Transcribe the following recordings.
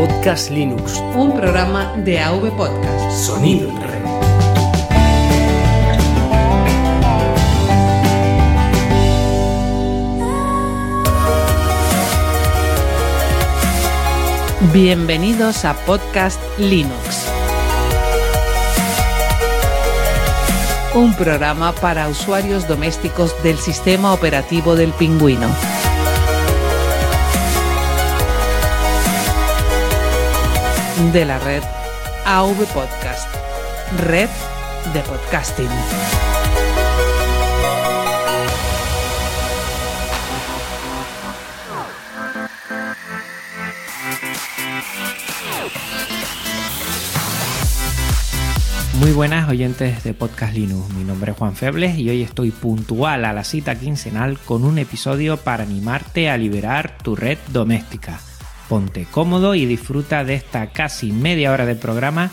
Podcast Linux. Un programa de AV Podcast. Sonido en red. Bienvenidos a Podcast Linux. Un programa para usuarios domésticos del sistema operativo del pingüino. De la red AV Podcast. Red de podcasting. Muy buenas oyentes de Podcast Linux, mi nombre es Juan Febles y hoy estoy puntual a la cita quincenal con un episodio para animarte a liberar tu red doméstica. Ponte cómodo y disfruta de esta casi media hora de programa,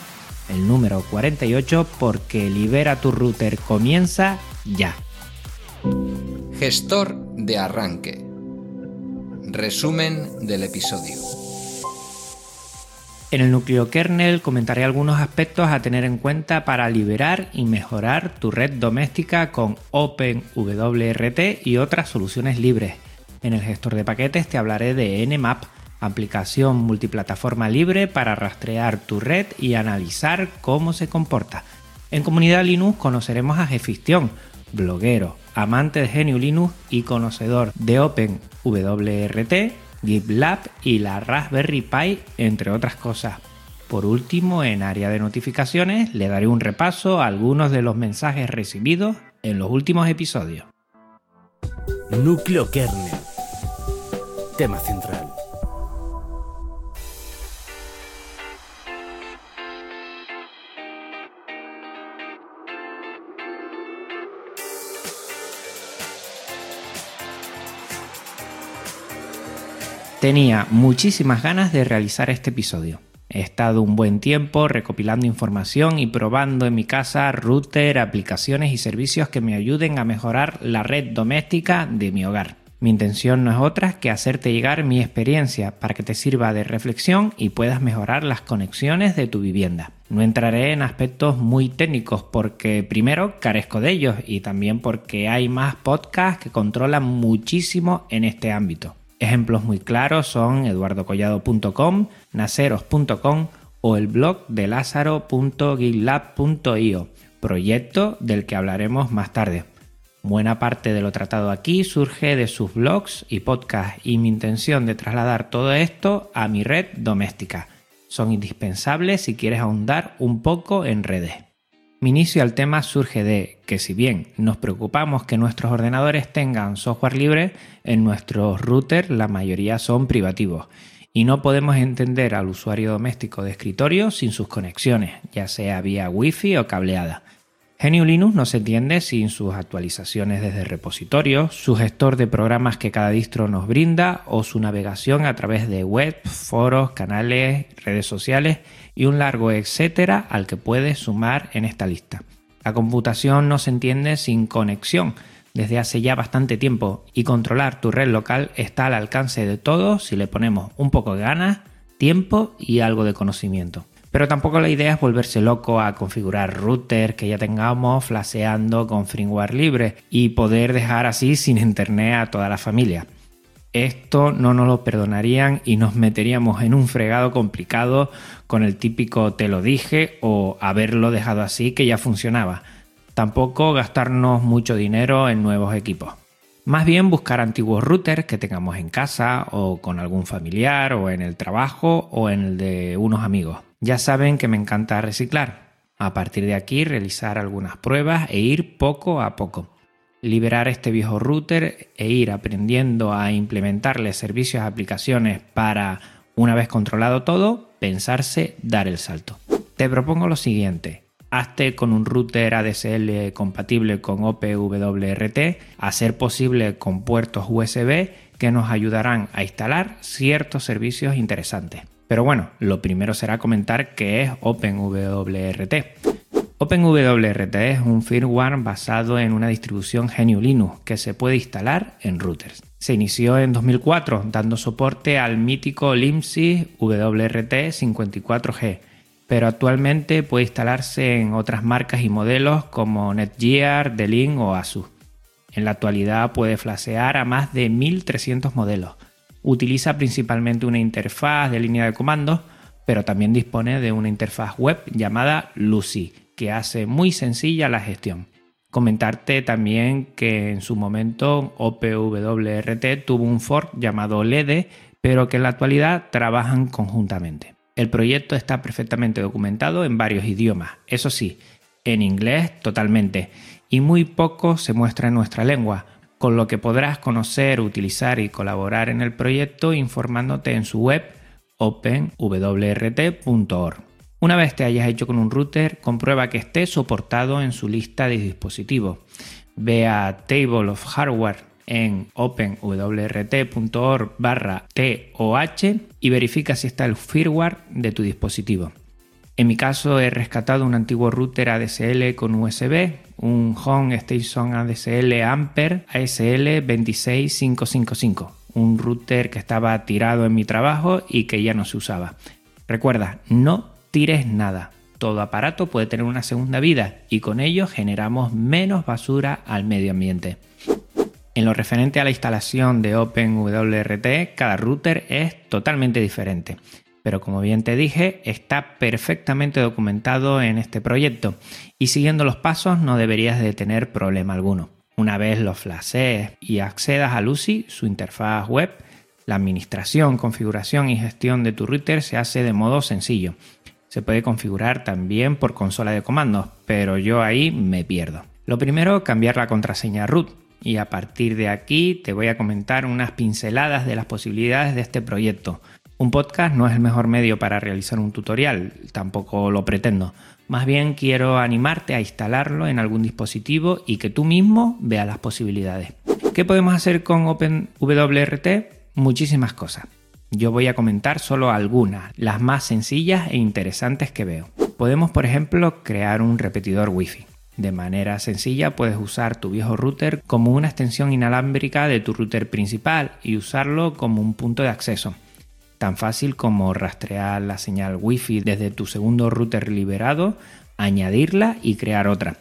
el número 48, porque Libera tu router comienza ya. Gestor de arranque. Resumen del episodio. En el núcleo kernel comentaré algunos aspectos a tener en cuenta para liberar y mejorar tu red doméstica con OpenWRT y otras soluciones libres. En el gestor de paquetes te hablaré de Nmap, aplicación multiplataforma libre para rastrear tu red y analizar cómo se comporta. En comunidad Linux conoceremos a Gefistión, bloguero, amante de GNU Linux y conocedor de OpenWRT GitLab y la Raspberry Pi, entre otras cosas. Por último, en área de notificaciones, le daré un repaso a algunos de los mensajes recibidos en los últimos episodios. Núcleo kernel. Tema central. Tenía muchísimas ganas de realizar este episodio. He estado un buen tiempo recopilando información y probando en mi casa router, aplicaciones y servicios que me ayuden a mejorar la red doméstica de mi hogar. Mi intención no es otra que hacerte llegar mi experiencia para que te sirva de reflexión y puedas mejorar las conexiones de tu vivienda. No entraré en aspectos muy técnicos porque primero carezco de ellos y también porque hay más podcasts que controlan muchísimo en este ámbito. Ejemplos muy claros son eduardocollado.com, naceros.com o el blog de lázaro.gitlab.io, proyecto del que hablaremos más tarde. Buena parte de lo tratado aquí surge de sus blogs y podcasts y mi intención de trasladar todo esto a mi red doméstica. Son indispensables si quieres ahondar un poco en redes. Mi inicio al tema surge de que si bien nos preocupamos que nuestros ordenadores tengan software libre, en nuestros routers la mayoría son privativos y no podemos entender al usuario doméstico de escritorio sin sus conexiones, ya sea vía Wi-Fi o cableada. GNU Linux no se entiende sin sus actualizaciones desde repositorios, su gestor de programas que cada distro nos brinda o su navegación a través de web, foros, canales, redes sociales y un largo etcétera al que puedes sumar en esta lista. La computación no se entiende sin conexión desde hace ya bastante tiempo y controlar tu red local está al alcance de todos si le ponemos un poco de ganas, tiempo y algo de conocimiento. Pero tampoco la idea es volverse loco a configurar routers que ya tengamos flaseando con firmware libre y poder dejar así sin internet a toda la familia. Esto no nos lo perdonarían y nos meteríamos en un fregado complicado con el típico te lo dije o haberlo dejado así que ya funcionaba. Tampoco gastarnos mucho dinero en nuevos equipos. Más bien buscar antiguos routers que tengamos en casa o con algún familiar o en el trabajo o en el de unos amigos. Ya saben que me encanta reciclar. A partir de aquí realizar algunas pruebas e ir poco a poco liberar este viejo router e ir aprendiendo a implementarle servicios aplicaciones para, una vez controlado todo, pensarse dar el salto. Te propongo lo siguiente. Hazte con un router ADSL compatible con OPWRT, a ser posible con puertos USB que nos ayudarán a instalar ciertos servicios interesantes. Pero bueno, lo primero será comentar qué es OpenWRT. OpenWRT es un firmware basado en una distribución GNU Linux que se puede instalar en routers. Se inició en 2004 dando soporte al mítico LIMSys WRT 54G, pero actualmente puede instalarse en otras marcas y modelos como Netgear, Delin o Asus. En la actualidad puede flashear a más de 1300 modelos. Utiliza principalmente una interfaz de línea de comandos, pero también dispone de una interfaz web llamada Lucy, que hace muy sencilla la gestión. Comentarte también que en su momento OPWRT tuvo un fork llamado LED, pero que en la actualidad trabajan conjuntamente. El proyecto está perfectamente documentado en varios idiomas, eso sí, en inglés totalmente, y muy poco se muestra en nuestra lengua, con lo que podrás conocer, utilizar y colaborar en el proyecto informándote en su web openwrt.org. Una vez te hayas hecho con un router, comprueba que esté soportado en su lista de dispositivos. Ve a Table of Hardware en openwrt.org barra TOH y verifica si está el firmware de tu dispositivo. En mi caso he rescatado un antiguo router ADSL con USB, un Home Station ADSL Ampere ASL 26555, un router que estaba tirado en mi trabajo y que ya no se usaba. Recuerda, no tires nada. Todo aparato puede tener una segunda vida y con ello generamos menos basura al medio ambiente. En lo referente a la instalación de OpenWRT, cada router es totalmente diferente pero como bien te dije, está perfectamente documentado en este proyecto y siguiendo los pasos no deberías de tener problema alguno. Una vez lo flashees y accedas a Lucy, su interfaz web, la administración, configuración y gestión de tu router se hace de modo sencillo. Se puede configurar también por consola de comandos, pero yo ahí me pierdo. Lo primero, cambiar la contraseña root. Y a partir de aquí te voy a comentar unas pinceladas de las posibilidades de este proyecto, un podcast no es el mejor medio para realizar un tutorial, tampoco lo pretendo. Más bien quiero animarte a instalarlo en algún dispositivo y que tú mismo veas las posibilidades. ¿Qué podemos hacer con OpenWRT? Muchísimas cosas. Yo voy a comentar solo algunas, las más sencillas e interesantes que veo. Podemos, por ejemplo, crear un repetidor Wi-Fi. De manera sencilla puedes usar tu viejo router como una extensión inalámbrica de tu router principal y usarlo como un punto de acceso. Tan fácil como rastrear la señal Wi-Fi desde tu segundo router liberado, añadirla y crear otra,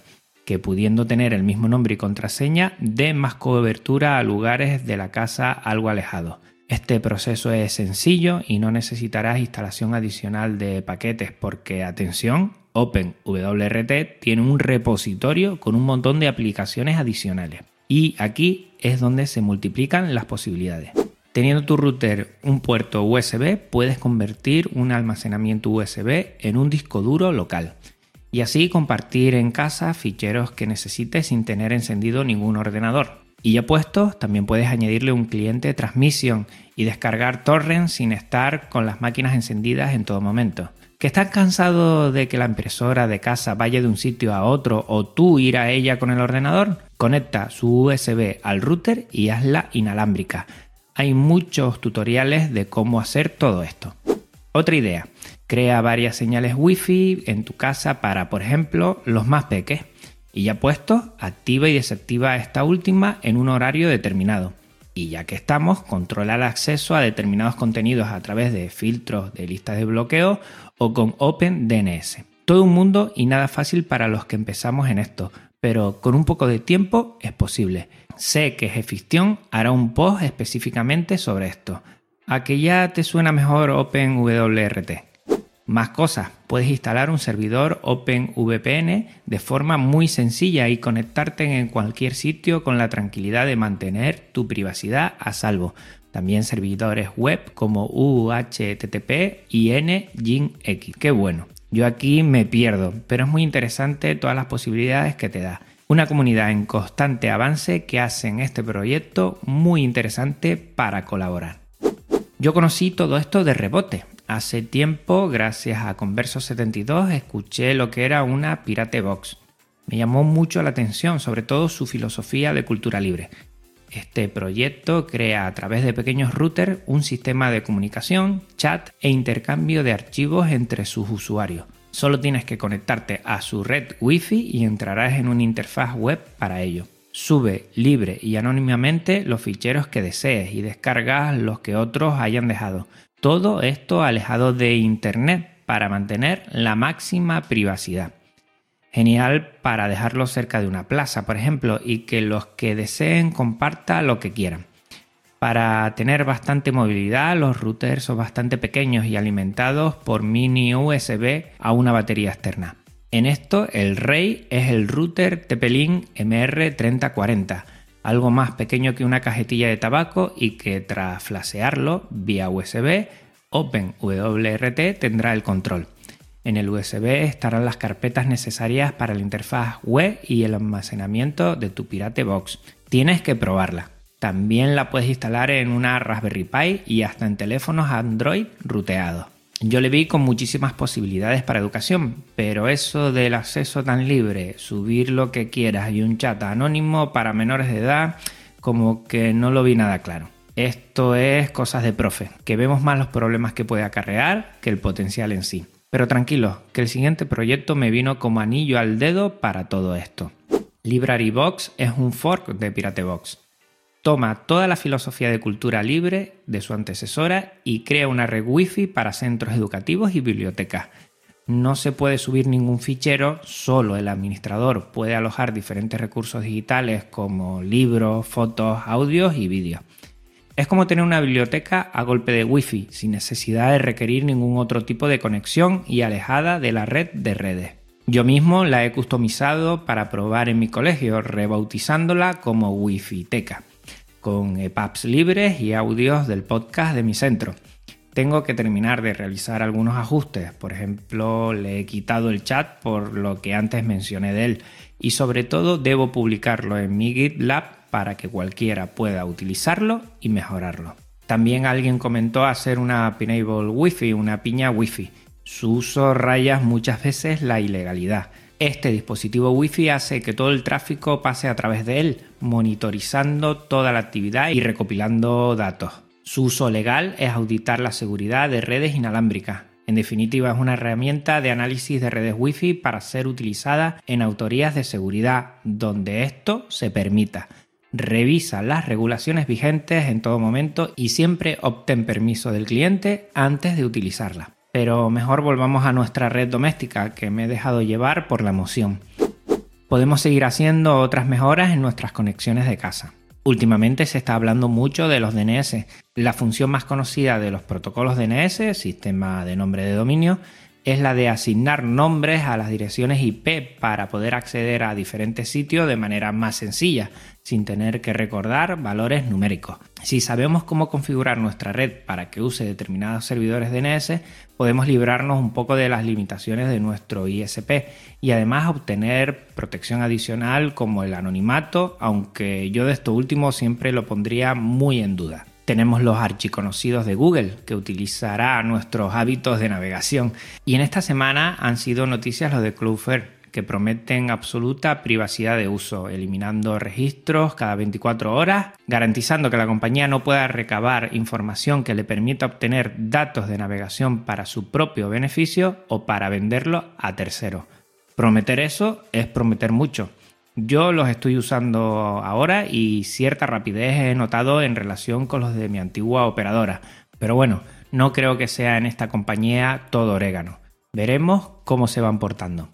que pudiendo tener el mismo nombre y contraseña dé más cobertura a lugares de la casa algo alejados. Este proceso es sencillo y no necesitarás instalación adicional de paquetes porque, atención, OpenWRT tiene un repositorio con un montón de aplicaciones adicionales. Y aquí es donde se multiplican las posibilidades. Teniendo tu router un puerto USB, puedes convertir un almacenamiento USB en un disco duro local y así compartir en casa ficheros que necesites sin tener encendido ningún ordenador. Y ya puesto, también puedes añadirle un cliente de transmisión y descargar torrents sin estar con las máquinas encendidas en todo momento. ¿Que estás cansado de que la impresora de casa vaya de un sitio a otro o tú ir a ella con el ordenador? Conecta su USB al router y hazla inalámbrica hay muchos tutoriales de cómo hacer todo esto. Otra idea, crea varias señales Wi-Fi en tu casa para, por ejemplo, los más peques. Y ya puesto, activa y desactiva esta última en un horario determinado. Y ya que estamos, controla el acceso a determinados contenidos a través de filtros de listas de bloqueo o con OpenDNS. Todo un mundo y nada fácil para los que empezamos en esto, pero con un poco de tiempo es posible. Sé que Gefiction hará un post específicamente sobre esto. ¿A que ya te suena mejor OpenWRT? Más cosas, puedes instalar un servidor OpenVPN de forma muy sencilla y conectarte en cualquier sitio con la tranquilidad de mantener tu privacidad a salvo. También servidores web como UHTTP y NGINX. Qué bueno. Yo aquí me pierdo, pero es muy interesante todas las posibilidades que te da. Una comunidad en constante avance que hacen este proyecto muy interesante para colaborar. Yo conocí todo esto de rebote. Hace tiempo, gracias a Converso72, escuché lo que era una Pirate Box. Me llamó mucho la atención, sobre todo su filosofía de cultura libre. Este proyecto crea a través de pequeños routers un sistema de comunicación, chat e intercambio de archivos entre sus usuarios Solo tienes que conectarte a su red Wi-Fi y entrarás en una interfaz web para ello. Sube libre y anónimamente los ficheros que desees y descargas los que otros hayan dejado. Todo esto alejado de Internet para mantener la máxima privacidad. Genial para dejarlo cerca de una plaza, por ejemplo, y que los que deseen comparta lo que quieran. Para tener bastante movilidad, los routers son bastante pequeños y alimentados por mini USB a una batería externa. En esto, el rey es el router Tepelin MR3040, algo más pequeño que una cajetilla de tabaco y que tras flasearlo vía USB, OpenWRT tendrá el control. En el USB estarán las carpetas necesarias para la interfaz web y el almacenamiento de tu Pirate Box. Tienes que probarla. También la puedes instalar en una Raspberry Pi y hasta en teléfonos Android ruteados. Yo le vi con muchísimas posibilidades para educación, pero eso del acceso tan libre, subir lo que quieras y un chat anónimo para menores de edad, como que no lo vi nada claro. Esto es cosas de profe, que vemos más los problemas que puede acarrear que el potencial en sí. Pero tranquilo, que el siguiente proyecto me vino como anillo al dedo para todo esto. Library Box es un fork de Pirate Box toma toda la filosofía de cultura libre de su antecesora y crea una red Wi-Fi para centros educativos y bibliotecas. No se puede subir ningún fichero, solo el administrador puede alojar diferentes recursos digitales como libros, fotos, audios y vídeos. Es como tener una biblioteca a golpe de Wi-Fi, sin necesidad de requerir ningún otro tipo de conexión y alejada de la red de redes. Yo mismo la he customizado para probar en mi colegio, rebautizándola como Wi-Fi Teca con EPUBs libres y audios del podcast de mi centro. Tengo que terminar de realizar algunos ajustes, por ejemplo, le he quitado el chat por lo que antes mencioné de él y sobre todo debo publicarlo en mi GitLab para que cualquiera pueda utilizarlo y mejorarlo. También alguien comentó hacer una Pinable Wi-Fi, una piña Wi-Fi. Su uso raya muchas veces la ilegalidad. Este dispositivo Wi-Fi hace que todo el tráfico pase a través de él, monitorizando toda la actividad y recopilando datos. Su uso legal es auditar la seguridad de redes inalámbricas. En definitiva, es una herramienta de análisis de redes Wi-Fi para ser utilizada en autorías de seguridad donde esto se permita. Revisa las regulaciones vigentes en todo momento y siempre obtén permiso del cliente antes de utilizarla. Pero mejor volvamos a nuestra red doméstica, que me he dejado llevar por la emoción. Podemos seguir haciendo otras mejoras en nuestras conexiones de casa. Últimamente se está hablando mucho de los DNS. La función más conocida de los protocolos DNS, sistema de nombre de dominio, es la de asignar nombres a las direcciones IP para poder acceder a diferentes sitios de manera más sencilla, sin tener que recordar valores numéricos. Si sabemos cómo configurar nuestra red para que use determinados servidores DNS, podemos librarnos un poco de las limitaciones de nuestro ISP y además obtener protección adicional como el anonimato, aunque yo de esto último siempre lo pondría muy en duda. Tenemos los archiconocidos de Google, que utilizará nuestros hábitos de navegación. Y en esta semana han sido noticias los de Cloudflare, que prometen absoluta privacidad de uso, eliminando registros cada 24 horas, garantizando que la compañía no pueda recabar información que le permita obtener datos de navegación para su propio beneficio o para venderlo a terceros. Prometer eso es prometer mucho. Yo los estoy usando ahora y cierta rapidez he notado en relación con los de mi antigua operadora. Pero bueno, no creo que sea en esta compañía todo orégano. Veremos cómo se van portando.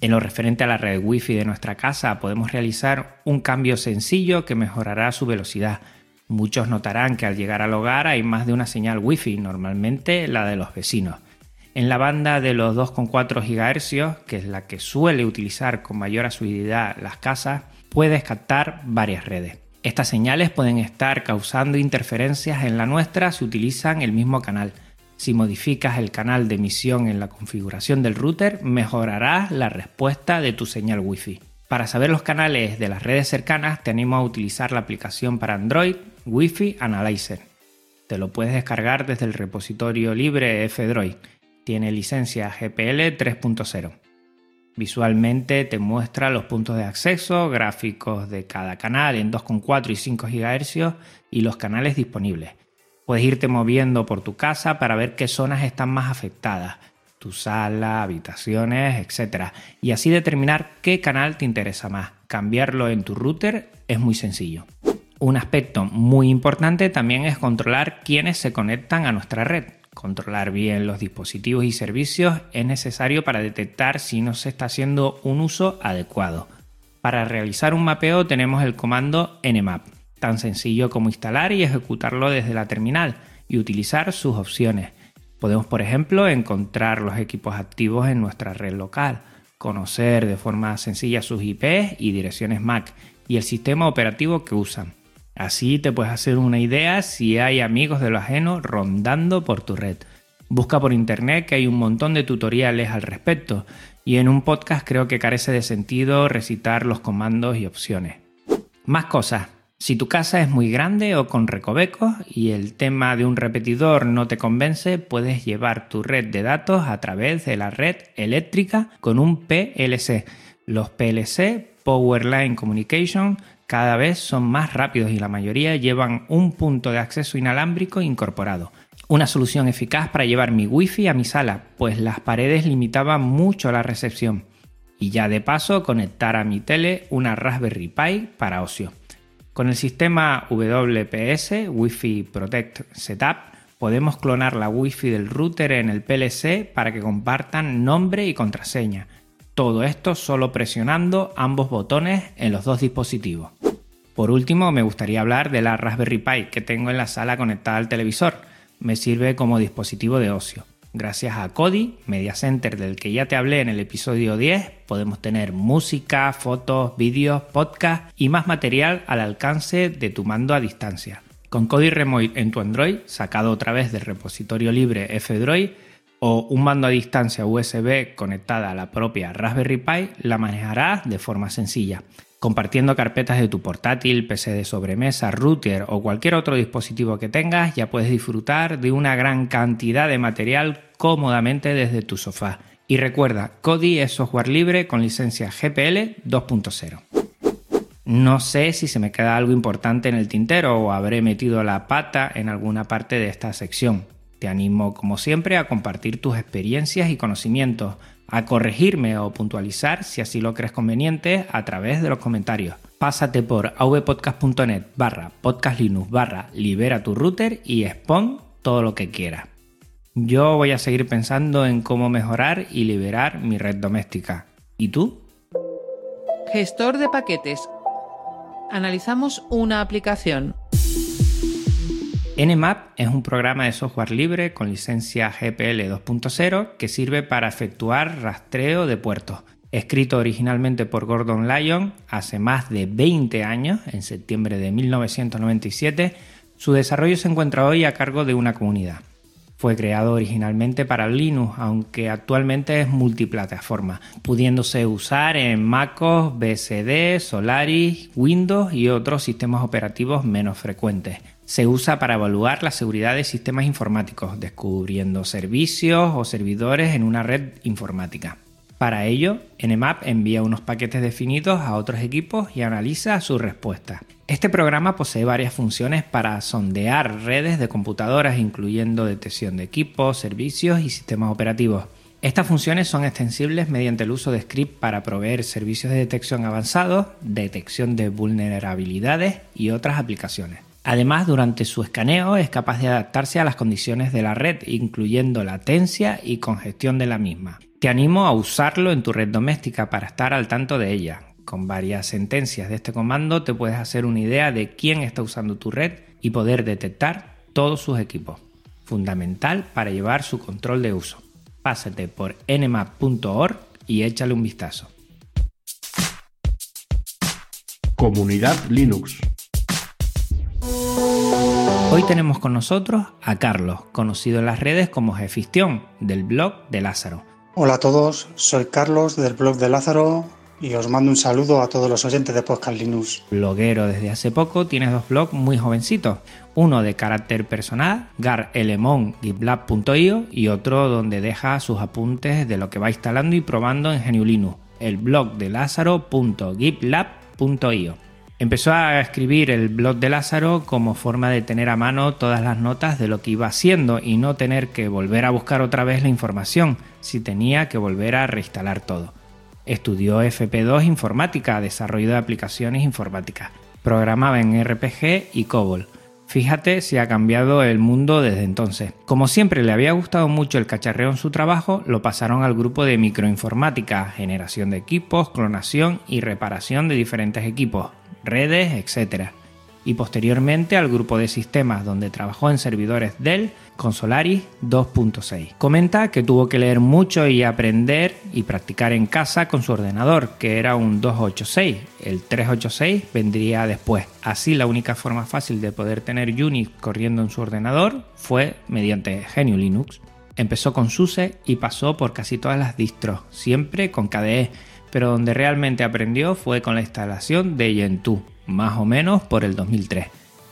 En lo referente a la red Wi-Fi de nuestra casa podemos realizar un cambio sencillo que mejorará su velocidad. Muchos notarán que al llegar al hogar hay más de una señal Wi-Fi, normalmente la de los vecinos. En la banda de los 2,4 GHz, que es la que suele utilizar con mayor asiduidad las casas, puedes captar varias redes. Estas señales pueden estar causando interferencias en la nuestra si utilizan el mismo canal. Si modificas el canal de emisión en la configuración del router, mejorarás la respuesta de tu señal Wi-Fi. Para saber los canales de las redes cercanas, te animo a utilizar la aplicación para Android Wi-Fi Analyzer. Te lo puedes descargar desde el repositorio libre F-Droid tiene licencia GPL 3.0. Visualmente te muestra los puntos de acceso, gráficos de cada canal en 2,4 y 5 GHz y los canales disponibles. Puedes irte moviendo por tu casa para ver qué zonas están más afectadas. tu sala, habitaciones, etc. Y así determinar qué canal te interesa más. Cambiarlo en tu router es muy sencillo. Un aspecto muy importante también es controlar quiénes se conectan a nuestra red. Controlar bien los dispositivos y servicios es necesario para detectar si no se está haciendo un uso adecuado. Para realizar un mapeo tenemos el comando nmap, tan sencillo como instalar y ejecutarlo desde la terminal y utilizar sus opciones. Podemos, por ejemplo, encontrar los equipos activos en nuestra red local, conocer de forma sencilla sus IPs y direcciones MAC y el sistema operativo que usan. Así te puedes hacer una idea si hay amigos de lo ajeno rondando por tu red. Busca por internet que hay un montón de tutoriales al respecto y en un podcast creo que carece de sentido recitar los comandos y opciones. Más cosas. Si tu casa es muy grande o con recovecos y el tema de un repetidor no te convence, puedes llevar tu red de datos a través de la red eléctrica con un PLC. Los PLC, Powerline Communication, cada vez son más rápidos y la mayoría llevan un punto de acceso inalámbrico incorporado. Una solución eficaz para llevar mi wifi a mi sala, pues las paredes limitaban mucho la recepción. Y ya de paso conectar a mi tele una Raspberry Pi para ocio. Con el sistema WPS, Wi-Fi Protect Setup, podemos clonar la Wi-Fi del router en el PLC para que compartan nombre y contraseña. Todo esto solo presionando ambos botones en los dos dispositivos. Por último, me gustaría hablar de la Raspberry Pi que tengo en la sala conectada al televisor. Me sirve como dispositivo de ocio. Gracias a Kodi, Media Center del que ya te hablé en el episodio 10, podemos tener música, fotos, vídeos, podcast y más material al alcance de tu mando a distancia. Con Kodi Remote en tu Android, sacado otra vez del repositorio libre F-Droid, o un mando a distancia USB conectada a la propia Raspberry Pi, la manejarás de forma sencilla. Compartiendo carpetas de tu portátil, PC de sobremesa, router o cualquier otro dispositivo que tengas, ya puedes disfrutar de una gran cantidad de material cómodamente desde tu sofá. Y recuerda, Kodi es software libre con licencia GPL 2.0. No sé si se me queda algo importante en el tintero o habré metido la pata en alguna parte de esta sección. Te animo, como siempre, a compartir tus experiencias y conocimientos a corregirme o puntualizar si así lo crees conveniente a través de los comentarios. Pásate por avpodcast.net barra podcastlinux barra libera tu router y expon todo lo que quieras. Yo voy a seguir pensando en cómo mejorar y liberar mi red doméstica. ¿Y tú? Gestor de paquetes. Analizamos una aplicación. Nmap es un programa de software libre con licencia GPL 2.0 que sirve para efectuar rastreo de puertos. Escrito originalmente por Gordon Lyon hace más de 20 años, en septiembre de 1997, su desarrollo se encuentra hoy a cargo de una comunidad. Fue creado originalmente para Linux, aunque actualmente es multiplataforma, pudiéndose usar en MacOS, BSD, Solaris, Windows y otros sistemas operativos menos frecuentes se usa para evaluar la seguridad de sistemas informáticos, descubriendo servicios o servidores en una red informática. Para ello, Nmap envía unos paquetes definidos a otros equipos y analiza su respuesta. Este programa posee varias funciones para sondear redes de computadoras, incluyendo detección de equipos, servicios y sistemas operativos. Estas funciones son extensibles mediante el uso de script para proveer servicios de detección avanzados, detección de vulnerabilidades y otras aplicaciones. Además, durante su escaneo es capaz de adaptarse a las condiciones de la red, incluyendo latencia y congestión de la misma. Te animo a usarlo en tu red doméstica para estar al tanto de ella. Con varias sentencias de este comando te puedes hacer una idea de quién está usando tu red y poder detectar todos sus equipos. Fundamental para llevar su control de uso. Pásate por nmap.org y échale un vistazo. Comunidad Linux. Hoy tenemos con nosotros a Carlos, conocido en las redes como Jefistión, del blog de Lázaro. Hola a todos, soy Carlos del blog de Lázaro y os mando un saludo a todos los oyentes de Podcast Linux. Bloguero desde hace poco, tienes dos blogs muy jovencitos. Uno de carácter personal, garelemon.gitlab.io y otro donde deja sus apuntes de lo que va instalando y probando en GNU Linux, el blog de lázaro.gitlab.io. Empezó a escribir el blog de Lázaro como forma de tener a mano todas las notas de lo que iba haciendo y no tener que volver a buscar otra vez la información si tenía que volver a reinstalar todo. Estudió FP2 Informática, desarrollo de aplicaciones informáticas. Programaba en RPG y COBOL. Fíjate si ha cambiado el mundo desde entonces. Como siempre le había gustado mucho el cacharreo en su trabajo, lo pasaron al grupo de microinformática, generación de equipos, clonación y reparación de diferentes equipos, redes, etc y posteriormente al grupo de sistemas donde trabajó en servidores Dell con Solaris 2.6. Comenta que tuvo que leer mucho y aprender y practicar en casa con su ordenador, que era un 286. El 386 vendría después. Así la única forma fácil de poder tener Unix corriendo en su ordenador fue mediante GNU Linux. Empezó con SUSE y pasó por casi todas las distros, siempre con KDE, pero donde realmente aprendió fue con la instalación de Gentoo más o menos por el 2003.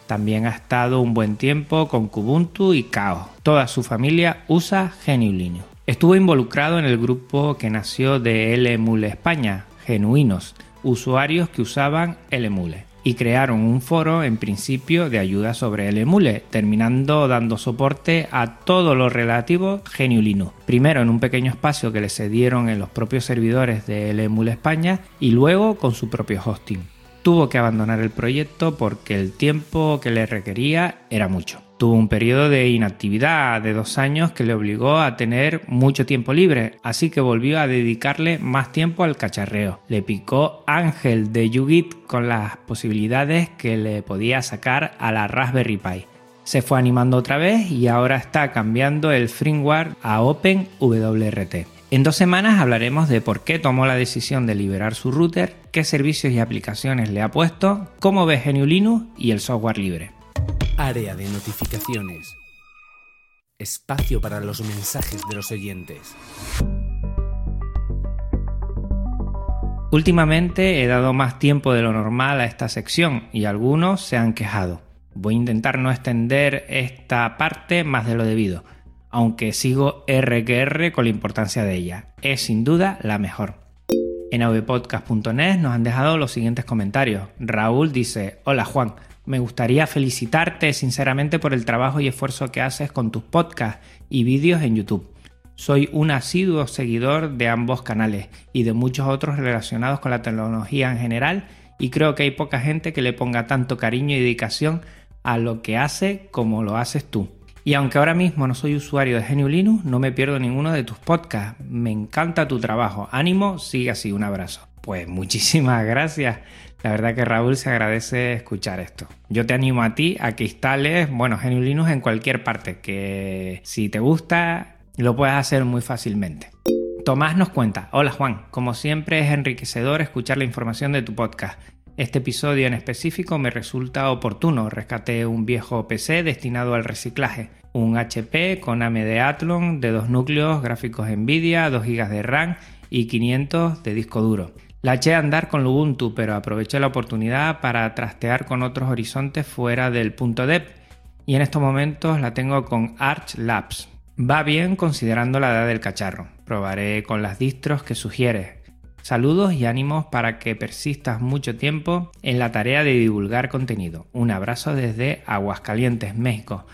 También ha estado un buen tiempo con Kubuntu y Chaos. Toda su familia usa GNU Linux. Estuvo involucrado en el grupo que nació de LMule España, Genuinos, usuarios que usaban LMule y crearon un foro en principio de ayuda sobre LMule, terminando dando soporte a todo lo relativo GNU Linux. Primero en un pequeño espacio que le cedieron en los propios servidores de LMule España y luego con su propio hosting tuvo que abandonar el proyecto porque el tiempo que le requería era mucho. Tuvo un periodo de inactividad de dos años que le obligó a tener mucho tiempo libre, así que volvió a dedicarle más tiempo al cacharreo. Le picó Ángel de Yugit con las posibilidades que le podía sacar a la Raspberry Pi. Se fue animando otra vez y ahora está cambiando el firmware a OpenWRT. En dos semanas hablaremos de por qué tomó la decisión de liberar su router, qué servicios y aplicaciones le ha puesto, cómo ve GNU Linux y el software libre. Área de notificaciones. Espacio para los mensajes de los oyentes. Últimamente he dado más tiempo de lo normal a esta sección y algunos se han quejado. Voy a intentar no extender esta parte más de lo debido aunque sigo RQR con la importancia de ella. Es sin duda la mejor. En avpodcast.net nos han dejado los siguientes comentarios. Raúl dice, hola Juan, me gustaría felicitarte sinceramente por el trabajo y esfuerzo que haces con tus podcasts y vídeos en YouTube. Soy un asiduo seguidor de ambos canales y de muchos otros relacionados con la tecnología en general y creo que hay poca gente que le ponga tanto cariño y dedicación a lo que hace como lo haces tú. Y aunque ahora mismo no soy usuario de GNU Linux, no me pierdo ninguno de tus podcasts. Me encanta tu trabajo. Ánimo, sigue así, un abrazo. Pues muchísimas gracias. La verdad que Raúl se agradece escuchar esto. Yo te animo a ti a que instales, bueno, GNU Linux en cualquier parte, que si te gusta lo puedes hacer muy fácilmente. Tomás nos cuenta, hola Juan, como siempre es enriquecedor escuchar la información de tu podcast. Este episodio en específico me resulta oportuno. Rescaté un viejo PC destinado al reciclaje. Un HP con AMD Athlon de dos núcleos, gráficos Nvidia, 2 GB de RAM y 500 de disco duro. La eché a andar con Ubuntu, pero aproveché la oportunidad para trastear con otros horizontes fuera del punto .deb y en estos momentos la tengo con Arch Labs. Va bien considerando la edad del cacharro. Probaré con las distros que sugiere, Saludos y ánimos para que persistas mucho tiempo en la tarea de divulgar contenido. Un abrazo desde Aguascalientes, México.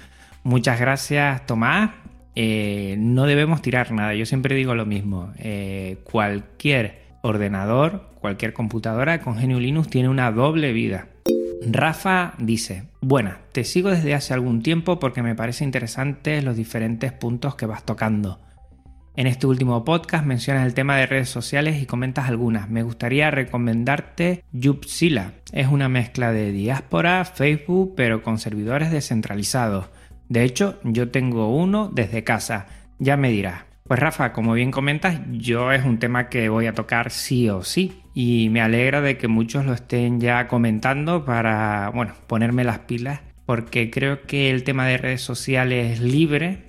Muchas gracias, Tomás. Eh, no debemos tirar nada. Yo siempre digo lo mismo. Eh, cualquier ordenador, cualquier computadora con GNU Linux tiene una doble vida. Rafa dice, buena, te sigo desde hace algún tiempo porque me parece interesante los diferentes puntos que vas tocando. En este último podcast mencionas el tema de redes sociales y comentas algunas. Me gustaría recomendarte Yupsila. Es una mezcla de diáspora, Facebook, pero con servidores descentralizados. De hecho, yo tengo uno desde casa. Ya me dirás. Pues Rafa, como bien comentas, yo es un tema que voy a tocar sí o sí. Y me alegra de que muchos lo estén ya comentando para, bueno, ponerme las pilas. Porque creo que el tema de redes sociales libre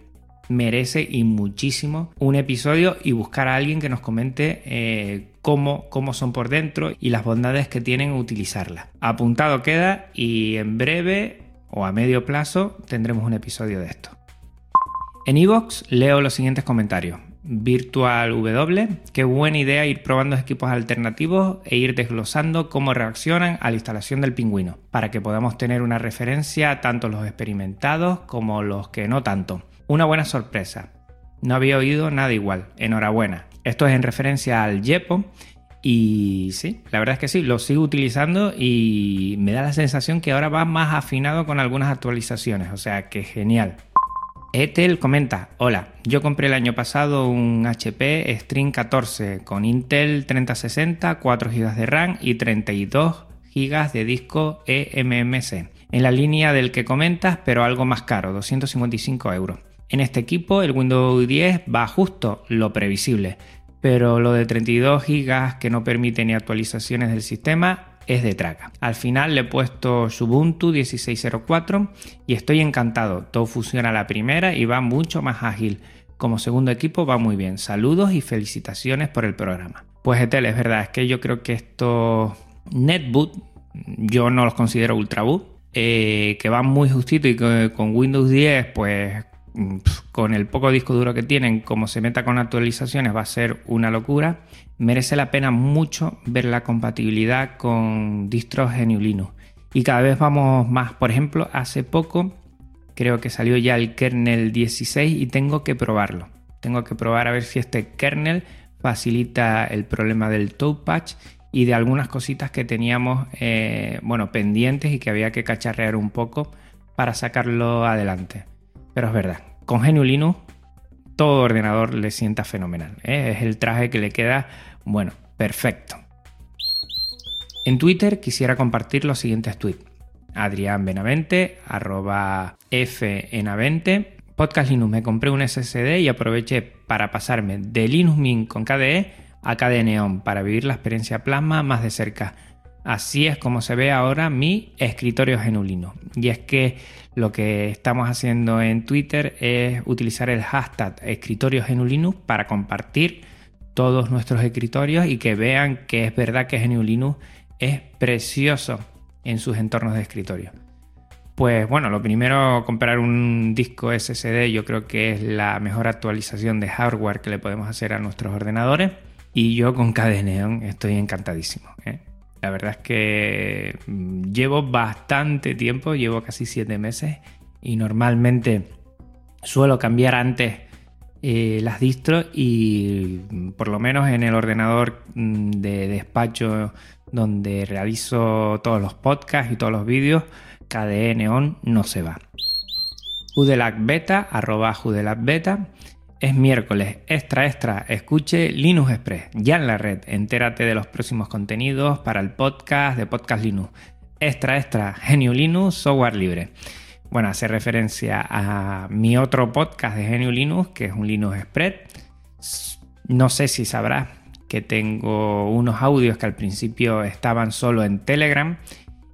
merece y muchísimo un episodio y buscar a alguien que nos comente eh, cómo, cómo son por dentro y las bondades que tienen utilizarla. Apuntado queda y en breve o a medio plazo tendremos un episodio de esto. En iVoox leo los siguientes comentarios. Virtual W. Qué buena idea ir probando equipos alternativos e ir desglosando cómo reaccionan a la instalación del pingüino, para que podamos tener una referencia tanto los experimentados como los que no tanto. Una buena sorpresa. No había oído nada igual. Enhorabuena. Esto es en referencia al Yepo. Y sí, la verdad es que sí, lo sigo utilizando y me da la sensación que ahora va más afinado con algunas actualizaciones. O sea que genial. Etel comenta, hola, yo compré el año pasado un HP String 14 con Intel 3060, 4 GB de RAM y 32 GB de disco eMMC, en la línea del que comentas, pero algo más caro, 255 euros. En este equipo el Windows 10 va justo lo previsible, pero lo de 32 GB que no permite ni actualizaciones del sistema es de traca. Al final le he puesto Ubuntu 16.04 y estoy encantado. Todo funciona a la primera y va mucho más ágil. Como segundo equipo va muy bien. Saludos y felicitaciones por el programa. Pues Etel, es verdad, es que yo creo que estos NetBoot, yo no los considero ultraboot, eh, que van muy justito y con Windows 10, pues Mm, con el poco disco duro que tienen, como se meta con actualizaciones, va a ser una locura. Merece la pena mucho ver la compatibilidad con distros GNU Linux. Y cada vez vamos más. Por ejemplo, hace poco creo que salió ya el kernel 16 y tengo que probarlo. Tengo que probar a ver si este kernel facilita el problema del toe patch y de algunas cositas que teníamos eh, bueno, pendientes y que había que cacharrear un poco para sacarlo adelante. Pero es verdad, con GNU Linux todo ordenador le sienta fenomenal. ¿eh? Es el traje que le queda, bueno, perfecto. En Twitter quisiera compartir los siguientes tweets. Adrián Benavente, arroba fenavente. Podcast Linux, me compré un SSD y aproveché para pasarme de Linux Mint con KDE a KDE Neon para vivir la experiencia Plasma más de cerca. Así es como se ve ahora mi escritorio genulino. Y es que lo que estamos haciendo en Twitter es utilizar el hashtag escritorio genulino para compartir todos nuestros escritorios y que vean que es verdad que GNU es precioso en sus entornos de escritorio. Pues bueno, lo primero, comprar un disco SSD yo creo que es la mejor actualización de hardware que le podemos hacer a nuestros ordenadores. Y yo con KDE estoy encantadísimo. ¿eh? La verdad es que mm, llevo bastante tiempo, llevo casi 7 meses y normalmente suelo cambiar antes eh, las distros y mm, por lo menos en el ordenador mm, de despacho donde realizo todos los podcasts y todos los vídeos, KDE Neon no se va. Udelac Beta, arroba es miércoles, extra extra, escuche Linux Express, ya en la red, entérate de los próximos contenidos para el podcast de Podcast Linux. Extra extra, Genio Linux, software libre. Bueno, hace referencia a mi otro podcast de Genio Linux, que es un Linux Express. No sé si sabrás que tengo unos audios que al principio estaban solo en Telegram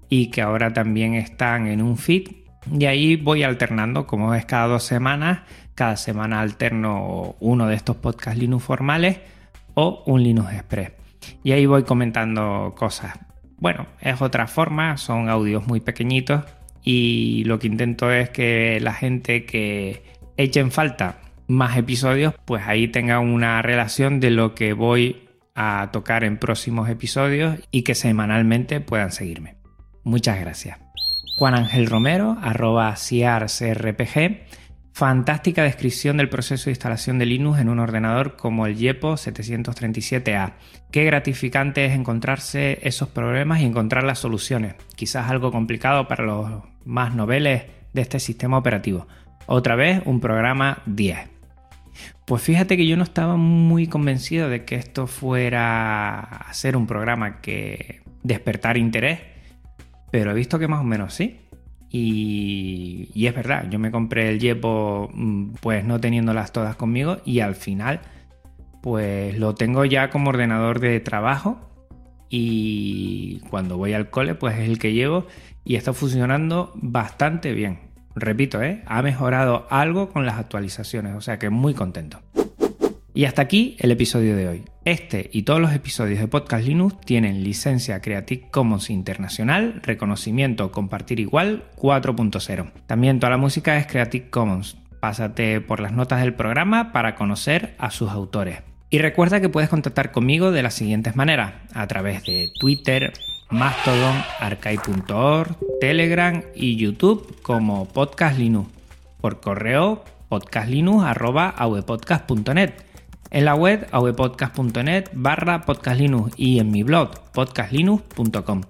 y que ahora también están en un feed. Y ahí voy alternando, como es cada dos semanas, cada semana alterno uno de estos podcasts Linux formales o un Linux Express. Y ahí voy comentando cosas. Bueno, es otra forma, son audios muy pequeñitos y lo que intento es que la gente que eche en falta más episodios, pues ahí tenga una relación de lo que voy a tocar en próximos episodios y que semanalmente puedan seguirme. Muchas gracias. Juan Ángel Romero, arroba CRCRPG Fantástica descripción del proceso de instalación de Linux en un ordenador como el Yepo 737A. Qué gratificante es encontrarse esos problemas y encontrar las soluciones. Quizás algo complicado para los más noveles de este sistema operativo. Otra vez un programa 10. Pues fíjate que yo no estaba muy convencido de que esto fuera a ser un programa que despertar interés, pero he visto que más o menos sí. Y, es verdad, yo me compré el Yepo mm, pues no teniéndolas todas conmigo y al final pues lo tengo ya como ordenador de trabajo y cuando voy al cole pues es el que llevo y está funcionando bastante bien. Repito, ¿eh? ha mejorado algo con las actualizaciones, o sea que muy contento. Y hasta aquí el episodio de hoy. Este y todos los episodios de Podcast Linux tienen licencia Creative Commons Internacional, reconocimiento compartir igual 4.0. También toda la música es Creative Commons. Pásate por las notas del programa para conocer a sus autores. Y recuerda que puedes contactar conmigo de las siguientes maneras, a través de Twitter, Mastodon, arcai.org, Telegram y YouTube como Podcast Linux. Por correo podcastlinux.avpodcast.net. En la web avpodcast.net barra podcastlinux y en mi blog podcastlinux.com.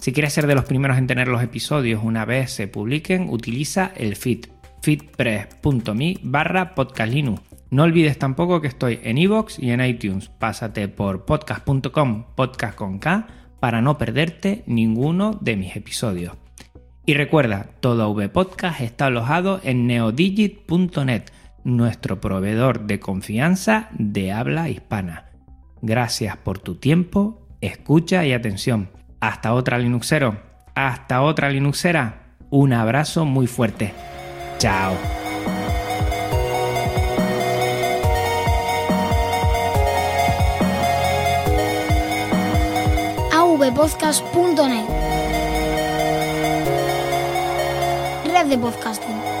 Si quieres ser de los primeros en tener los episodios una vez se publiquen, utiliza el feed feedpress.me barra podcastlinux. No olvides tampoco que estoy en iVoox y en iTunes. Pásate por podcast.com, podcast con K, para no perderte ninguno de mis episodios. Y recuerda, todo VPodcast está alojado en neodigit.net, nuestro proveedor de confianza de habla hispana. Gracias por tu tiempo, escucha y atención. Hasta otra Linuxero, hasta otra Linuxera. Un abrazo muy fuerte. Chao. avpodcast.net Red de podcasting.